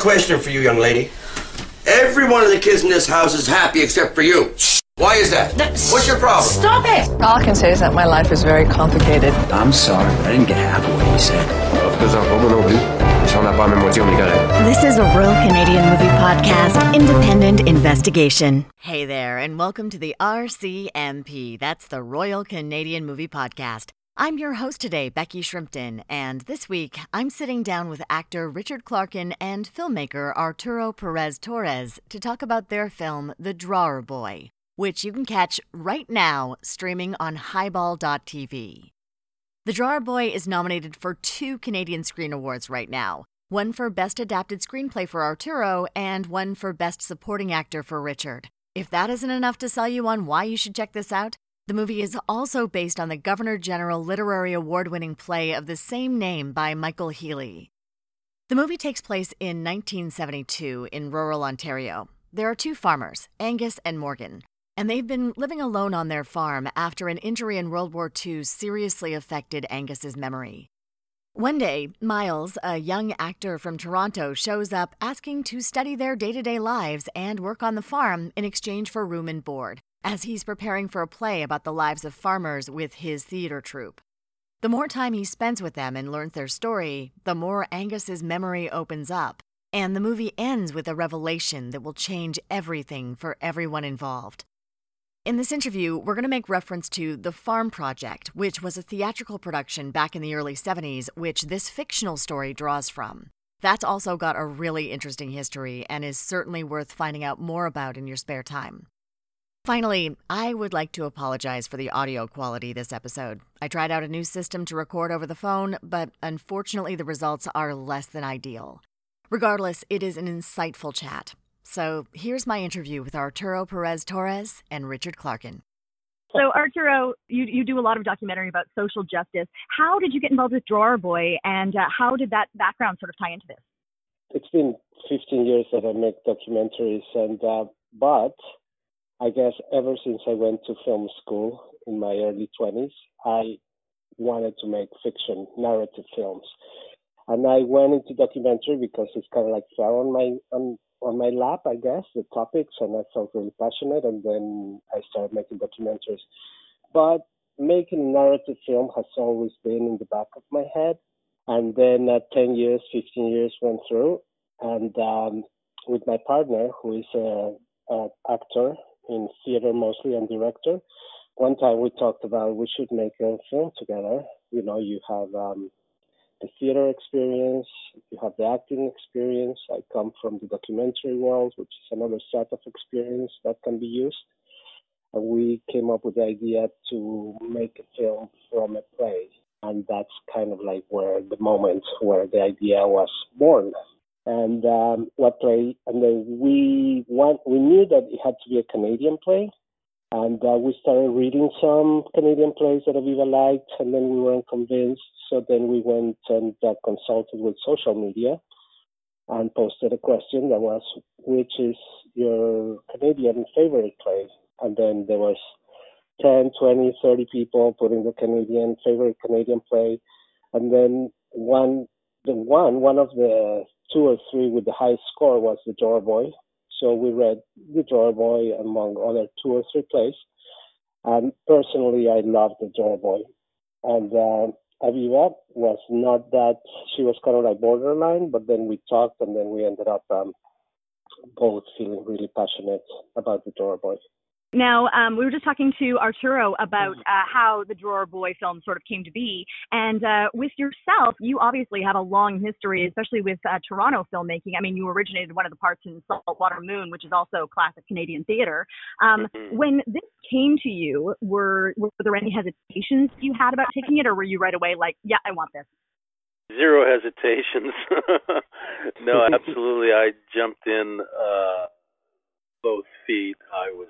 a question for you, young lady. Every one of the kids in this house is happy except for you. Why is that? What's your problem? Stop it! All I can say is that my life is very complicated. I'm sorry, but I didn't get half of what you said. Deux enfants, moi non plus. Si on n'a pas la même moitié, on est correct. This is a Royal Canadian Movie Podcast, independent investigation. Hey there, and welcome to the RCMP. That's the Royal Canadian Movie Podcast. I'm your host today, Becky Shrimpton, and this week I'm sitting down with actor Richard Clarkin and filmmaker Arturo Perez Torres to talk about their film, The Drawer Boy, which you can catch right now streaming on highball.tv. The Drawer Boy is nominated for two Canadian Screen Awards right now one for Best Adapted Screenplay for Arturo, and one for Best Supporting Actor for Richard. If that isn't enough to sell you on why you should check this out, the movie is also based on the Governor General Literary Award winning play of the same name by Michael Healey. The movie takes place in 1972 in rural Ontario. There are two farmers, Angus and Morgan, and they've been living alone on their farm after an injury in World War II seriously affected Angus's memory. One day, Miles, a young actor from Toronto, shows up asking to study their day to day lives and work on the farm in exchange for room and board as he's preparing for a play about the lives of farmers with his theater troupe. The more time he spends with them and learns their story, the more Angus's memory opens up, and the movie ends with a revelation that will change everything for everyone involved. In this interview, we're going to make reference to The Farm Project, which was a theatrical production back in the early 70s, which this fictional story draws from. That's also got a really interesting history and is certainly worth finding out more about in your spare time. Finally, I would like to apologize for the audio quality this episode. I tried out a new system to record over the phone, but unfortunately the results are less than ideal. Regardless, it is an insightful chat. So here's my interview with Arturo Perez Torres and Richard Clarkin. So, Arturo, you, you do a lot of documentary about social justice. How did you get involved with Drawer Boy, and uh, how did that background sort of tie into this? It's been 15 years that I make documentaries, and uh, but I guess ever since I went to film school in my early 20s, I wanted to make fiction, narrative films. And I went into documentary because it's kind of like fell on my on, on my lap, I guess, the topics, and I felt really passionate. And then I started making documentaries. But making a narrative film has always been in the back of my head. And then uh, 10 years, 15 years went through, and um, with my partner, who is a, a actor in theater mostly and director. One time we talked about we should make a film together. You know, you have um, the theater experience, you have the acting experience. I come from the documentary world, which is another set of experience that can be used. And we came up with the idea to make a film from a play. And that's kind of like where the moment where the idea was born and um, what play. And then we want we knew that it had to be a Canadian play, and uh, we started reading some Canadian plays that Aviva liked, and then we weren't convinced. So then we went and uh, consulted with social media and posted a question that was, which is your Canadian favorite play? And then there was 10, 20, 30 people putting the Canadian favorite Canadian play. And then one, the one, one of the two or three with the highest score was The Drawer Boy. So we read The Drawer Boy among other two or three plays. And personally, I loved The Drawer Boy. And uh, Aviva was not that, she was kind of like borderline, but then we talked and then we ended up um, both feeling really passionate about The Drawer Boy. Now, um, we were just talking to Arturo about uh, how the Drawer Boy film sort of came to be. And uh, with yourself, you obviously have a long history, especially with uh, Toronto filmmaking. I mean, you originated one of the parts in Saltwater Moon, which is also classic Canadian theater. Um, mm-hmm. When this came to you, were, were there any hesitations you had about taking it, or were you right away like, yeah, I want this? Zero hesitations. no, absolutely. I jumped in uh, both feet. I was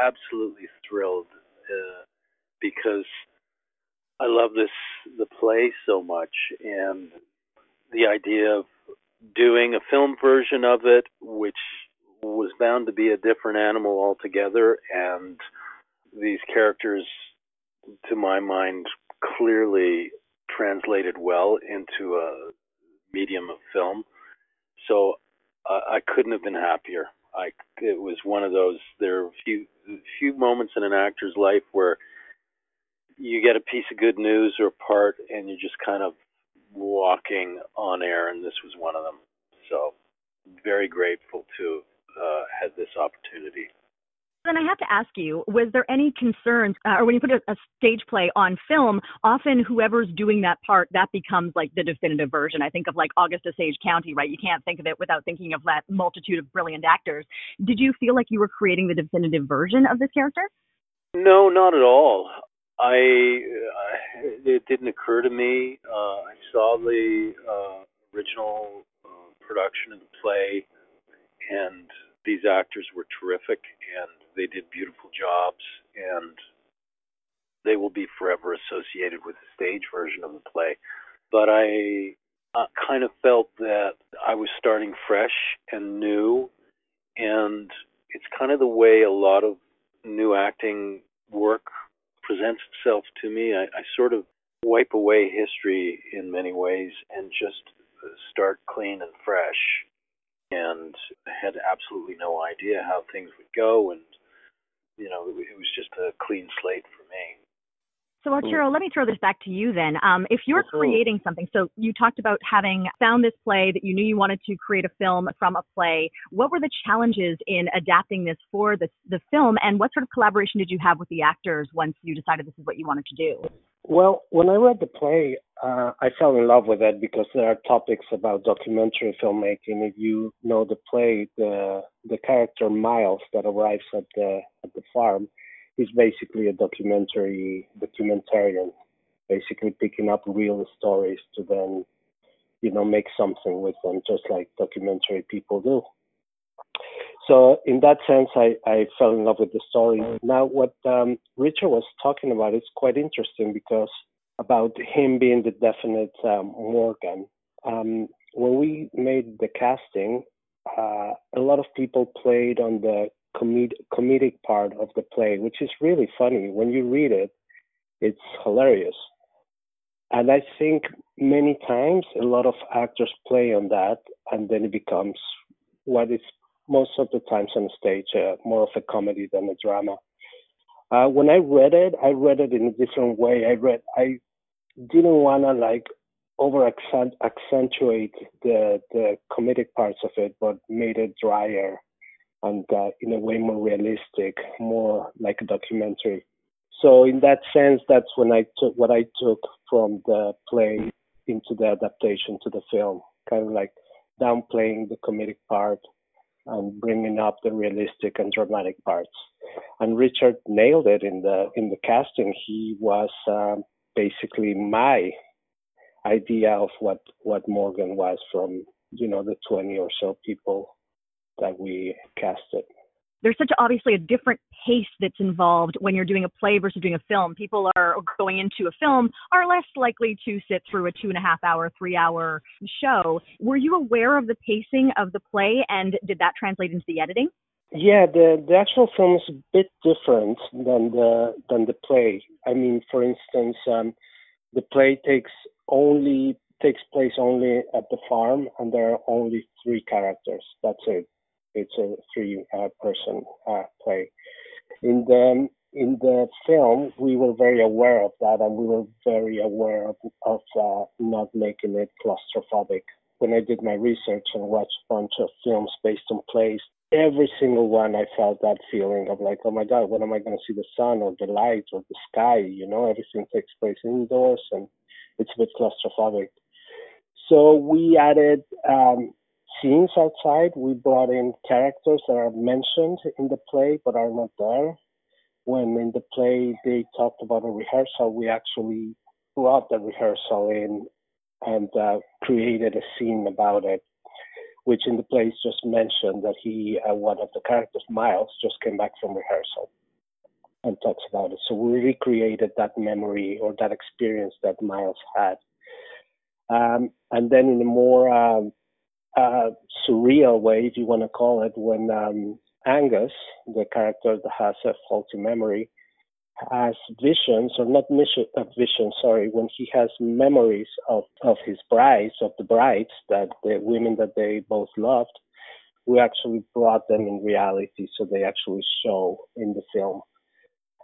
absolutely thrilled uh, because I love this the play so much, and the idea of doing a film version of it, which was bound to be a different animal altogether, and these characters, to my mind, clearly translated well into a medium of film. So I, I couldn't have been happier. I it was one of those. There are a few few moments in an actor's life where you get a piece of good news or a part, and you're just kind of walking on air, and this was one of them. So, very grateful to uh, had this opportunity. Then I have to ask you, was there any concerns, uh, or when you put a, a, stage play on film, often whoever's doing that part, that becomes like the definitive version. I think of like August Osage County, right? You can't think of it without thinking of that multitude of brilliant actors. Did you feel like you were creating the definitive version of this character? No, not at all. I, I it didn't occur to me. Uh, I saw the uh, original uh, production of the play, and these actors were terrific, and they did beautiful jobs, and they will be forever associated with the stage version of the play. But I uh, kind of felt that I was starting fresh and new, and it's kind of the way a lot of new acting work presents itself to me. I, I sort of wipe away history in many ways and just start clean and fresh. And had absolutely no idea how things would go, and you know, it was just a clean slate for me. So Arturo, let me throw this back to you then. Um, if you're creating something, so you talked about having found this play that you knew you wanted to create a film from a play. What were the challenges in adapting this for the the film, and what sort of collaboration did you have with the actors once you decided this is what you wanted to do? Well, when I read the play, uh, I fell in love with it because there are topics about documentary filmmaking. If you know the play, the the character Miles that arrives at the at the farm is basically a documentary documentarian, basically picking up real stories to then, you know, make something with them, just like documentary people do. So in that sense, I, I fell in love with the story. Now, what um, Richard was talking about is quite interesting because about him being the definite um, Morgan. Um, when we made the casting, uh, a lot of people played on the comed- comedic part of the play, which is really funny. When you read it, it's hilarious. And I think many times a lot of actors play on that, and then it becomes what is most of the times on stage uh, more of a comedy than a drama. Uh, when I read it, I read it in a different way. I read, I didn't want to like over accentuate the the comedic parts of it, but made it drier and uh, in a way more realistic, more like a documentary. So in that sense, that's when I took what I took from the play into the adaptation to the film, kind of like downplaying the comedic part and bringing up the realistic and dramatic parts. And Richard nailed it in the in the casting. He was um, basically my idea of what what Morgan was from you know the 20 or so people that we casted. There's such obviously a different pace that's involved when you're doing a play versus doing a film. People are going into a film are less likely to sit through a two and a half hour, three hour show. Were you aware of the pacing of the play and did that translate into the editing? Yeah, the the actual film is a bit different than the than the play. I mean, for instance, um, the play takes only takes place only at the farm, and there are only three characters. That's it it's a three uh, person uh, play. In the in the film, we were very aware of that, and we were very aware of, of uh, not making it claustrophobic. When I did my research and watched a bunch of films based on plays, every single one I felt that feeling of like, oh my God, when am I going to see the sun or the light or the sky? You know, everything takes place indoors and it's a bit claustrophobic. So we added um, scenes outside. We brought in characters that are mentioned in the play but are not there. When in the play they talked about a rehearsal, we actually brought the rehearsal in and uh, created a scene about it, which in the play is just mentioned that he, uh, one of the characters, Miles, just came back from rehearsal and talks about it. So we recreated that memory or that experience that Miles had. Um, and then in a more um, uh, surreal way, if you want to call it, when um, Angus, the character that has a faulty memory, has visions, or not mission, uh, visions, sorry, when he has memories of, of his brides, of the brides, that the women that they both loved, we actually brought them in reality, so they actually show in the film.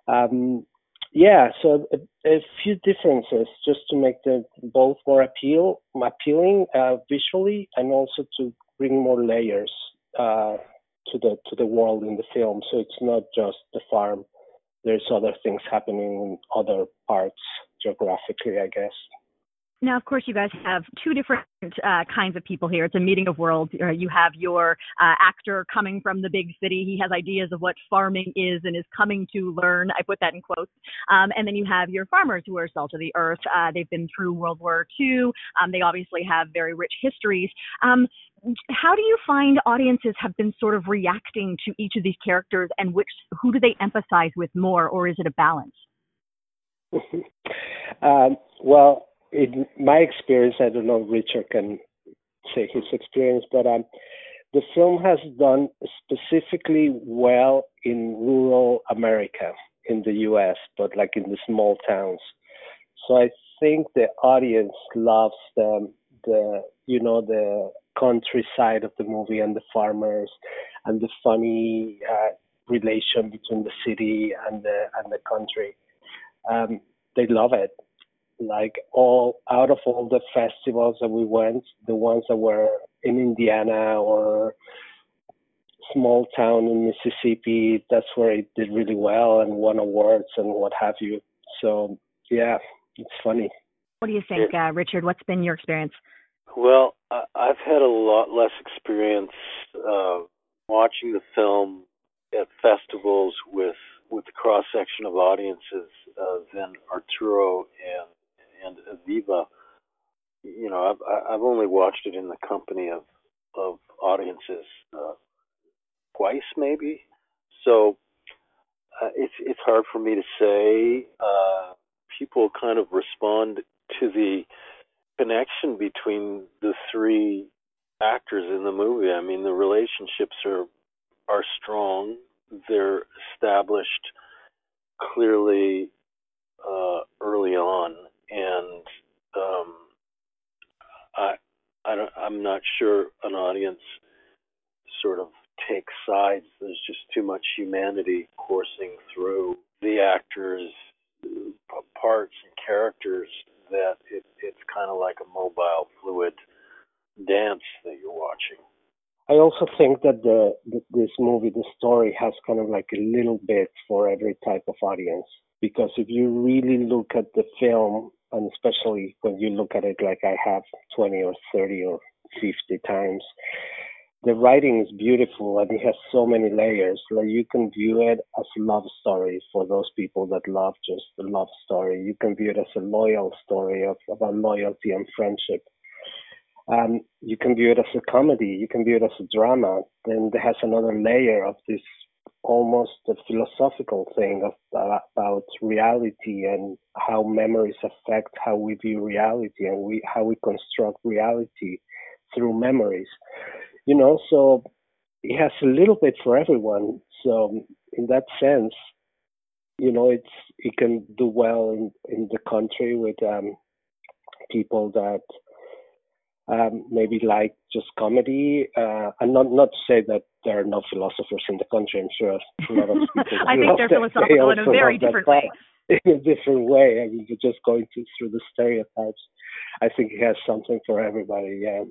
Um, yeah, so a, a, few differences just to make them both more appeal, appealing uh, visually, and also to bring more layers uh, to the to the world in the film. So it's not just the farm. There's other things happening in other parts geographically, I guess. Now, of course, you guys have two different uh, kinds of people here. It's a meeting of worlds. Uh, you have your uh, actor coming from the big city. He has ideas of what farming is and is coming to learn. I put that in quotes. Um, and then you have your farmers who are salt of the earth. Uh, they've been through World War II. Um, they obviously have very rich histories. Um, how do you find audiences have been sort of reacting to each of these characters, and which who do they emphasize with more, or is it a balance? Um, well, in my experience, I don't know Richard can say his experience, but um, the film has done specifically well in rural America in the US, but like in the small towns. So I think the audience loves the the you know the countryside of the movie and the farmers and the funny uh, relation between the city and the and the country. Um, they love it like all out of all the festivals that we went, the ones that were in Indiana or small town in Mississippi, that's where it did really well and won awards and what have you. So yeah, it's funny. What do you think, uh, Richard? What's been your experience? Well, I've had a lot less experience uh, watching the film at festivals with with the cross section of audiences uh, than Arturo and and Aviva, you know, I've I've only watched it in the company of of audiences uh, twice, maybe. So uh, it's it's hard for me to say. Uh, people kind of respond to the connection between the three actors in the movie. I mean, the relationships are are strong. They're established clearly uh, early on, and um, I, I don't, I'm not sure an audience sort of takes sides. There's just too much humanity coursing through the actors' parts and characters that it, it's kind of like a mobile, fluid dance that you're watching. I also think that the this movie, the story, has kind of like a little bit for every type of audience. Because if you really look at the film and especially when you look at it like I have 20 or 30 or 50 times, the writing is beautiful and it has so many layers. Like you can view it as a love story for those people that love just the love story. You can view it as a loyal story of about loyalty and friendship. Um, you can view it as a comedy. You can view it as a drama. Then there has another layer of this almost a philosophical thing of, about reality and how memories affect how we view reality and we how we construct reality through memories. You know so it has a little bit for everyone. So in that sense you know it's it can do well in in the country with um people that um, maybe like just comedy. Uh, and not not to say that there are no philosophers in the country. I'm sure a lot of people. I think they're philosophical in a very different way. In a different way. I mean, just going to, through the stereotypes. I think he has something for everybody. Yeah.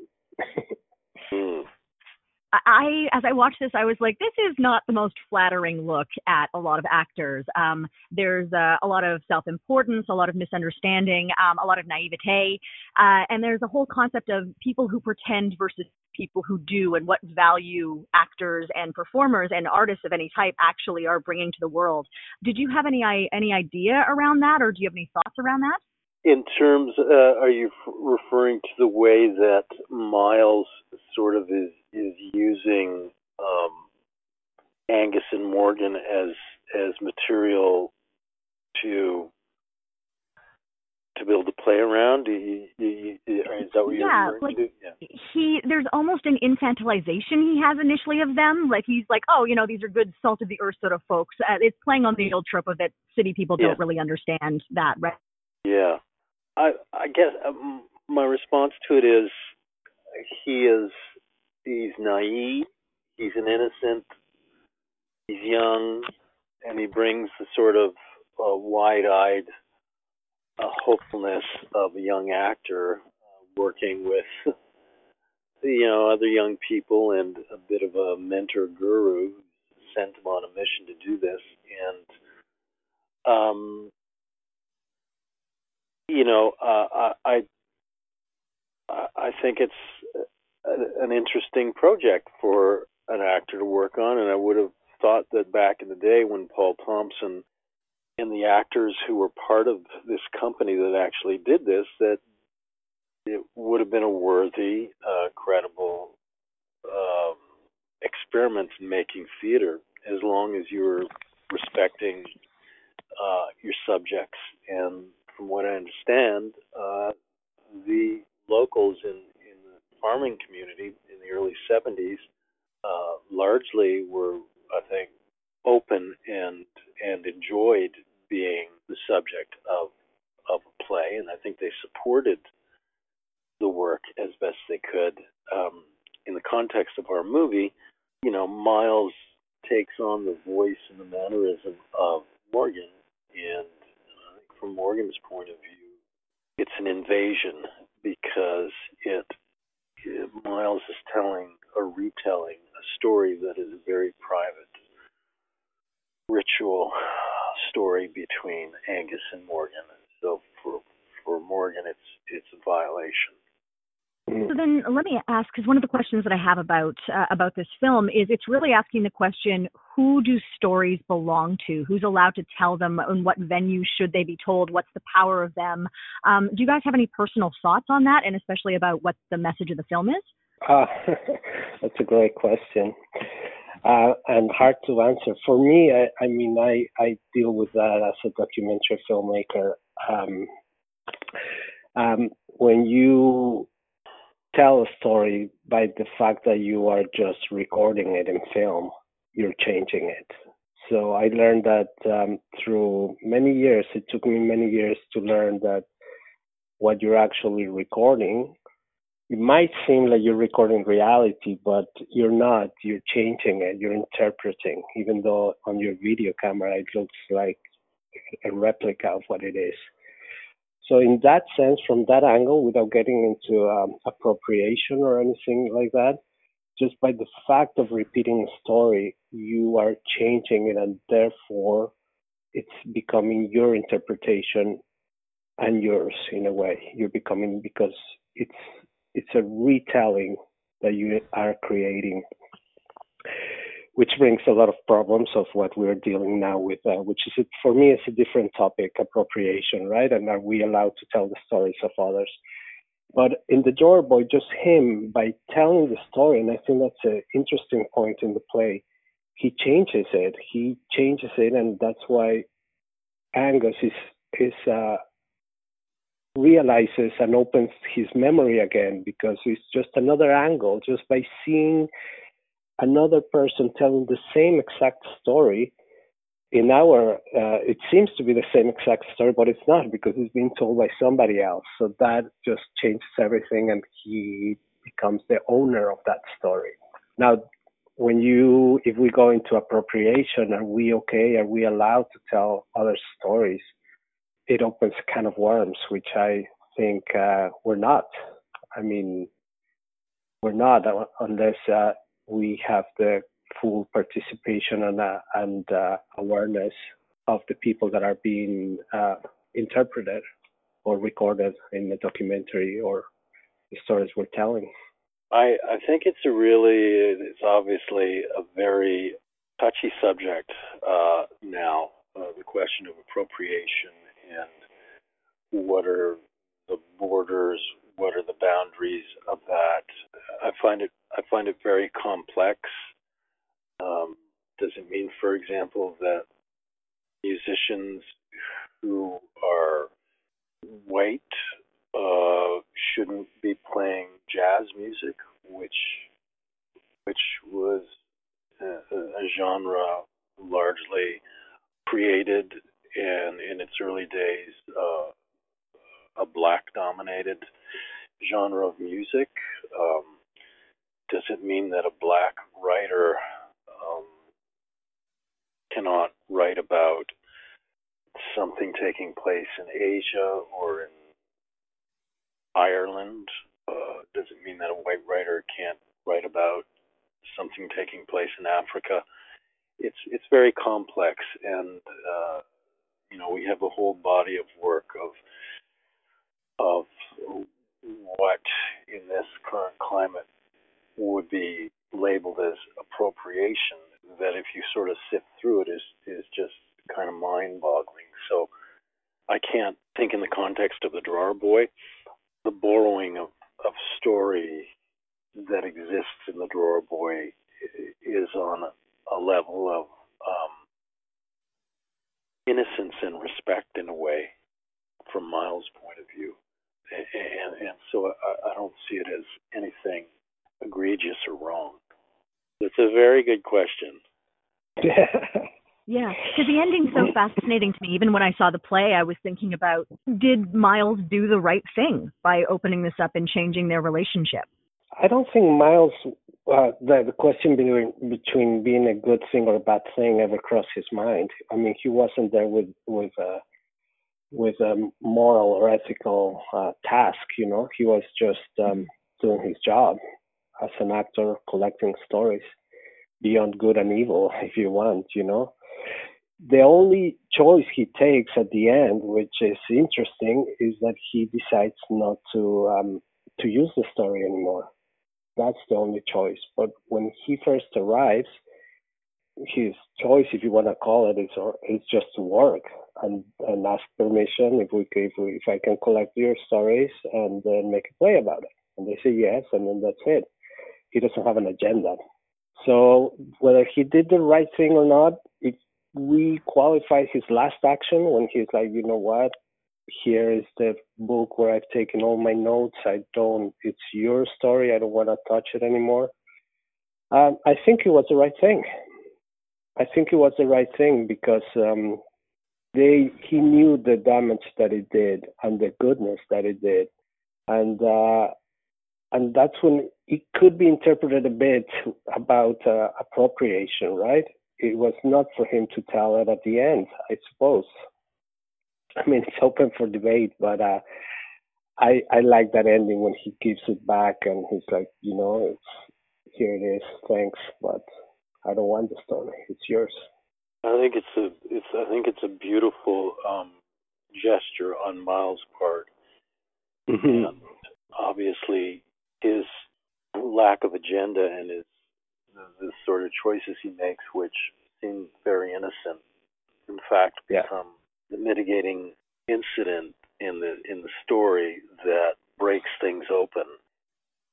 I, as I watched this, I was like, this is not the most flattering look at a lot of actors. Um, there's uh, a lot of self-importance, a lot of misunderstanding, um, a lot of naivete, uh, and there's a whole concept of people who pretend versus people who do, and what value actors and performers and artists of any type actually are bringing to the world. Did you have any any idea around that, or do you have any thoughts around that? In terms, uh, are you f- referring to the way that Miles sort of is is using um, Angus and Morgan as as material to to be able to play around? You, you, you, is that what you're yeah, like yeah. he there's almost an infantilization he has initially of them. Like he's like, oh, you know, these are good salt of the earth sort of folks. Uh, it's playing on the old trope of that city people don't really understand that, right? Yeah, I I guess um, my response to it is he is he's naive. he's an innocent, he's young, and he brings the sort of uh, wide-eyed uh, hopefulness of a young actor uh, working with you know other young people and a bit of a mentor guru sent him on a mission to do this and um you know uh, I I think it's an interesting project for an actor to work on and I would have thought that back in the day when Paul Thompson and the actors who were part of this company that actually did this that it would have been a worthy, uh, credible um, experiment in making theater as long as you were respecting uh, your subjects. And from what I understand, uh, the locals in, in the farming community in the early 70s uh, largely were, I think, open and and enjoyed being the subject of of a play, and I think they supported the work as best they could. Um, in the context of our movie, you know, Miles takes on the voice and the mannerism of Morgan, and from Morgan's point of view, it's an invasion because it, it Miles is telling a retelling, a story that is a very private ritual story between Angus and Morgan. And so for for Morgan, it's it's a violation. So then, let me ask, because one of the questions that I have about uh, about this film is, it's really asking the question: Who do stories belong to? Who's allowed to tell them? And what venue should they be told? What's the power of them? Um, do you guys have any personal thoughts on that, and especially about what the message of the film is? Uh, that's a great question uh, and hard to answer. For me, I, I, mean, I, I deal with that as a documentary filmmaker. Um, um, when you tell a story by the fact that you are just recording it in film, you're changing it. So I learned that um, through many years. It took me many years to learn that what you're actually recording it might seem like you're recording reality, but you're not. You're changing it. You're interpreting, even though on your video camera it looks like a replica of what it is. So in that sense, from that angle, without getting into um, appropriation or anything like that, just by the fact of repeating a story, you are changing it, and therefore it's becoming your interpretation and yours in a way. You're becoming because it's it's a retelling that you are creating, which brings a lot of problems of what we're dealing now with, uh, which is for me it's a different topic, appropriation, right? And are we allowed to tell the stories of others? But in the Drawer Boy, just him by telling the story, and I think that's an interesting point in the play. He changes it. He changes it, and that's why Angus is is uh, realizes and opens his memory again because it's just another angle just by seeing another person telling the same exact story in our uh, it seems to be the same exact story but it's not because it's being told by somebody else. So that just changes everything and he becomes the owner of that story. Now when you if we go into appropriation are we okay? Are we allowed to tell other stories? It opens a can of worms, which I think uh, we're not. I mean, we're not unless uh, we have the full participation and, uh, and uh, awareness of the people that are being uh, interpreted or recorded in the documentary or the stories we're telling. I, I think it's a really, it's obviously a very touchy subject uh, now, the question of appropriation and what are the borders, what are the boundaries of that. I find it I find it very complex. Um, does it mean, for example, that musicians who are white uh, shouldn't be playing jazz music, which which was a, a genre largely created and in its early days uh, a black dominated genre of music. Um, does it mean that a black writer cannot write about something taking place in Asia or in Ireland. Uh, does it mean that a white writer can't write about something taking place in Africa. It's it's very complex, and uh, you know we have a whole body of work of of what in this current climate would be labeled as appropriation that if you sort of sift through it is is just kind of mind boggling so i can't think in the context of the drawer boy. The borrowing of of story that exists in the drawer boy is on a level of um, innocence and respect in a way from miles point of view. And, and so I, I don't see it as anything egregious or wrong. It's a very good question. yeah, because the ending's so fascinating to me. Even when I saw the play, I was thinking about did Miles do the right thing by opening this up and changing their relationship? I don't think Miles, uh, the, the question between, between being a good thing or a bad thing ever crossed his mind. I mean, he wasn't there with with uh, with a moral or ethical uh, task. You know, he was just um, doing his job as an actor, collecting stories beyond good and evil, if you want. You know, the only choice he takes at the end, which is interesting, is that he decides not to um, to use the story anymore. That's the only choice. But when he first arrives, his choice, if you want to call it, is, is just to work and, and ask permission if we, if we, if I can collect your stories and then make a play about it. And they say yes, and then that's it. He doesn't have an agenda. So whether he did the right thing or not, we qualify his last action when he's like, you know what, here is the book where I've taken all my notes. I don't. It's your story. I don't want to touch it anymore. Um, I think it was the right thing. I think it was the right thing because um, they he knew the damage that it did and the goodness that it did, and uh, and that's when it could be interpreted a bit about uh, appropriation, right? It was not for him to tell it at the end, I suppose. I mean, it's open for debate, but uh, I I like that ending when he gives it back and he's like, you know, it's here it is, thanks, but I don't want the story. It's yours. I think it's a it's I think it's a beautiful um, gesture on Miles' part, mm-hmm. and obviously his lack of agenda and his the, the, sort of choices he makes, which seem very innocent, in fact become yeah. the mitigating incident in the in the story that breaks things open,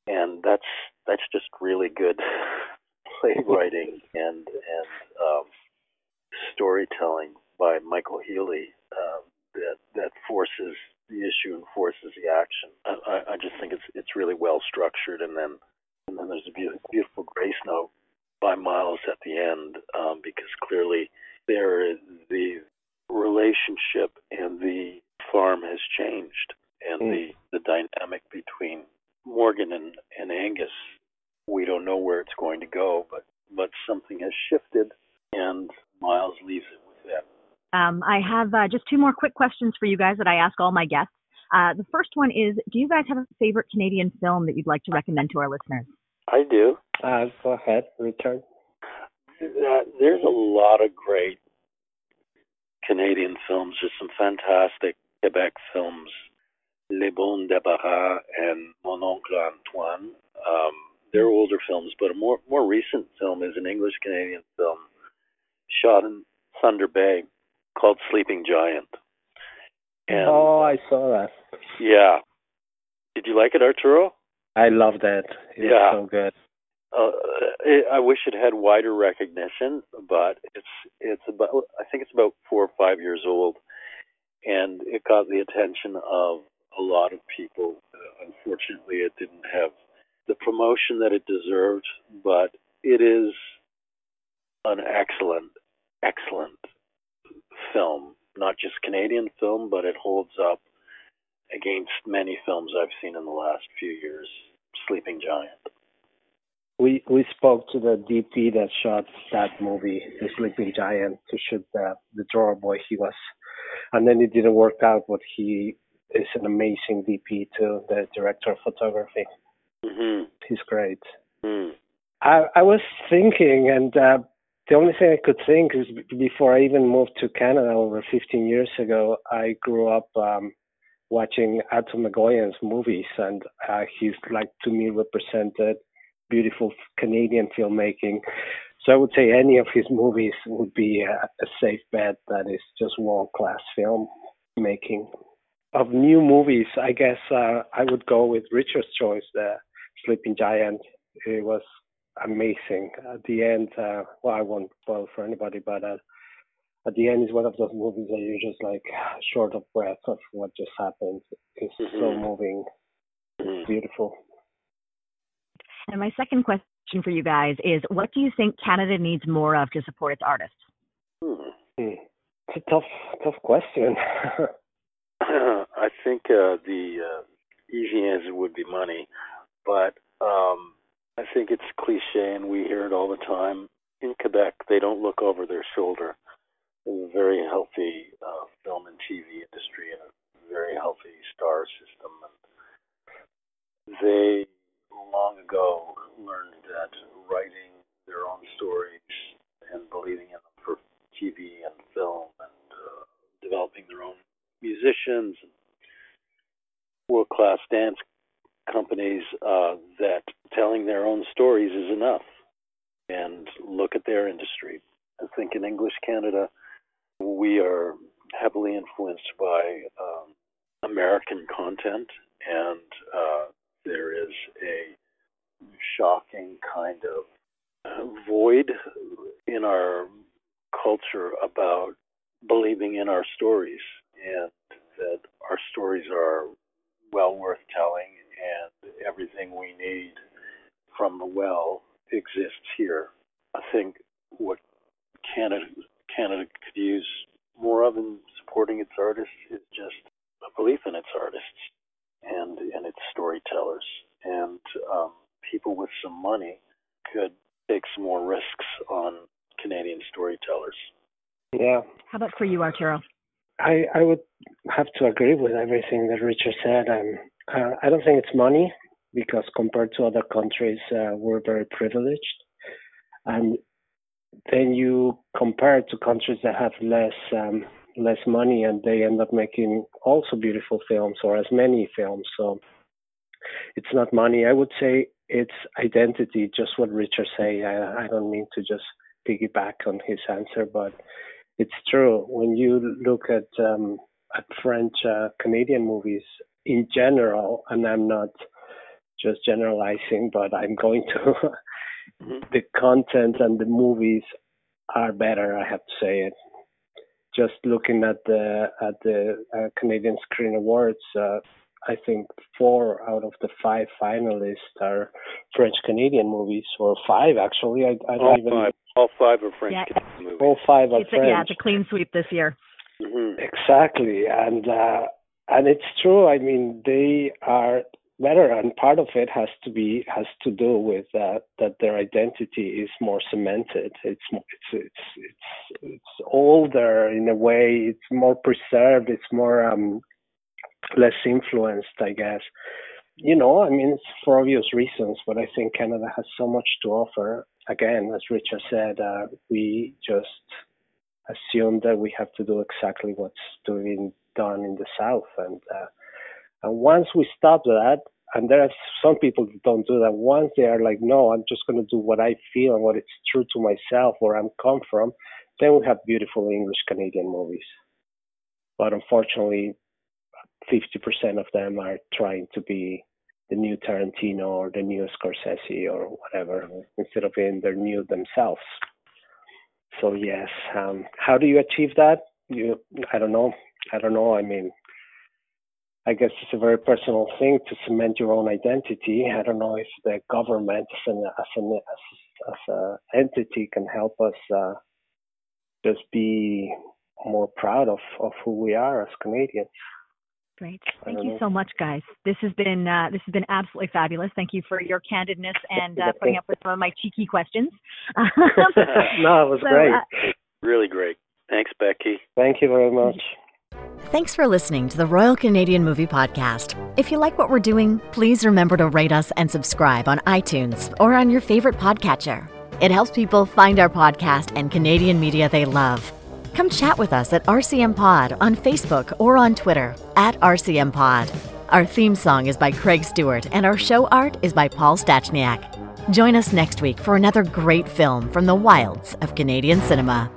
and that's that's just really good playwriting and and um, storytelling by Michael Healey uh, that that forces the issue and forces the action. I, I just think it's it's really well structured, and then and then there's a beautiful, beautiful grace note by Miles at the end um, because clearly there the relationship and the farm has changed, and mm. the the dynamic between Morgan and, and Angus we don't know where it's going to go, but but something has shifted, and Miles leaves it with them. Um, I have uh, just two more quick questions for you guys that I ask all my guests. Uh, the first one is, do you guys have a favorite Canadian film that you'd like to recommend to our listeners? I do. Uh, go ahead, Richard. Uh, there's a lot of great Canadian films. There's some fantastic Quebec films, Les Bons Débarras and Mon Oncle Antoine. Um, they're older films, but a more more recent film is an English Canadian film shot in Thunder Bay called Sleeping Giant. And, oh, I saw that. Yeah. Did you like it, Arturo? I love that. It's yeah. so good. Uh, it, I wish it had wider recognition, but it's it's about I think it's about four or five years old, and it got the attention of a lot of people. Uh, unfortunately, it didn't have the promotion that it deserved, but it is an excellent, excellent film. Not just Canadian film, but it holds up against many films I've seen in the last few years. Sleeping Giant. we we spoke to the DP that shot that movie, The Sleeping Giant, to shoot the the Drawer Boy. He was, and then it didn't work out. But he is an amazing DP too, the director of photography. Mm-hmm. He's great. Mm. I I was thinking, and uh, the only thing I could think is before I even moved to Canada over 15 years ago, I grew up um, watching Atom Egoyan's movies, and uh, he's like to me represented beautiful Canadian filmmaking. So I would say any of his movies would be a, a safe bet that is just world class film making. Of new movies, I guess uh, I would go with Richard's choice, The Sleeping Giant. It was amazing. At the end, uh, well, I won't spoil for anybody, but uh, at the end is one of those movies that you're just like short of breath of what just happened. It's mm-hmm. so moving, mm-hmm. beautiful. And my second question for you guys is, what do you think Canada needs more of to support its artists? Hmm. It's a tough, tough question. I think uh, the uh, easy answer would be money, but um, I think it's cliche and we hear it all the time. In Quebec, they don't look over their shoulder. A very healthy uh, film and TV industry and a very healthy star system. And they long ago learned that writing their own stories and believing in them for TV and film and uh, developing their own musicians and world class dance companies uh, that telling their own stories is enough. And look at their industry. I think in English Canada, we are heavily influenced by um, American content, and uh, there is a shocking kind of void in our culture about believing in our stories and that our stories are well worth telling and everything we need from the well exists here. I think what Canada Canada could use more of in supporting its artists is just a belief in its artists and and its storytellers. And um, people with some money could take some more risks on Canadian storytellers. Yeah. How about for you, Arturo? I, I would have to agree with everything that Richard said. Um, uh, I don't think it's money because compared to other countries, uh, we're very privileged. And then you compare to countries that have less um, less money and they end up making also beautiful films or as many films. So it's not money. I would say it's identity. Just what Richard say. I, I don't mean to just piggyback on his answer, but it's true. When you look at um, at French uh, Canadian movies in general, and I'm not just generalizing, but I'm going to. mm-hmm. The content and the movies are better. I have to say it. Just looking at the at the uh, Canadian Screen Awards, uh, I think four out of the five finalists are French Canadian movies, or five actually. I, I all even, five, all five are French yeah. movies. All five are it's French. A, yeah, it's a clean sweep this year. Mm-hmm. Exactly, and uh, and it's true. I mean, they are better, and part of it has to be has to do with uh, that their identity is more cemented. It's it's it's it's it's older in a way. It's more preserved. It's more um, less influenced, I guess. You know, I mean, for obvious reasons, but I think Canada has so much to offer. Again, as Richard said, uh, we just assume that we have to do exactly what's doing done in the South, and uh, and once we stop that, and there are some people that don't do that. Once they are like, no, I'm just going to do what I feel and what is true to myself, where I'm come from, then we have beautiful English Canadian movies. But unfortunately, 50% of them are trying to be the new Tarantino or the new Scorsese or whatever instead of being their new themselves. So yes, um, how do you achieve that? You, I don't know. I don't know. I mean, I guess it's a very personal thing to cement your own identity. I don't know if the government as an as an as, as a entity can help us uh, just be more proud of of who we are as Canadians. Great. Thank you know. so much, guys. This has been uh, this has been absolutely fabulous. Thank you for your candidness and uh, putting up with some of my cheeky questions. no, it was so, great. Uh, really great. Thanks, Becky. Thank you very much. Thanks for listening to the Royal Canadian Movie Podcast. If you like what we're doing, please remember to rate us and subscribe on iTunes or on your favorite podcatcher. It helps people find our podcast and Canadian media they love. Come chat with us at RCM Pod on Facebook or on Twitter at RCM Pod. Our theme song is by Craig Stewart, and our show art is by Paul Stachniak. Join us next week for another great film from the wilds of Canadian cinema.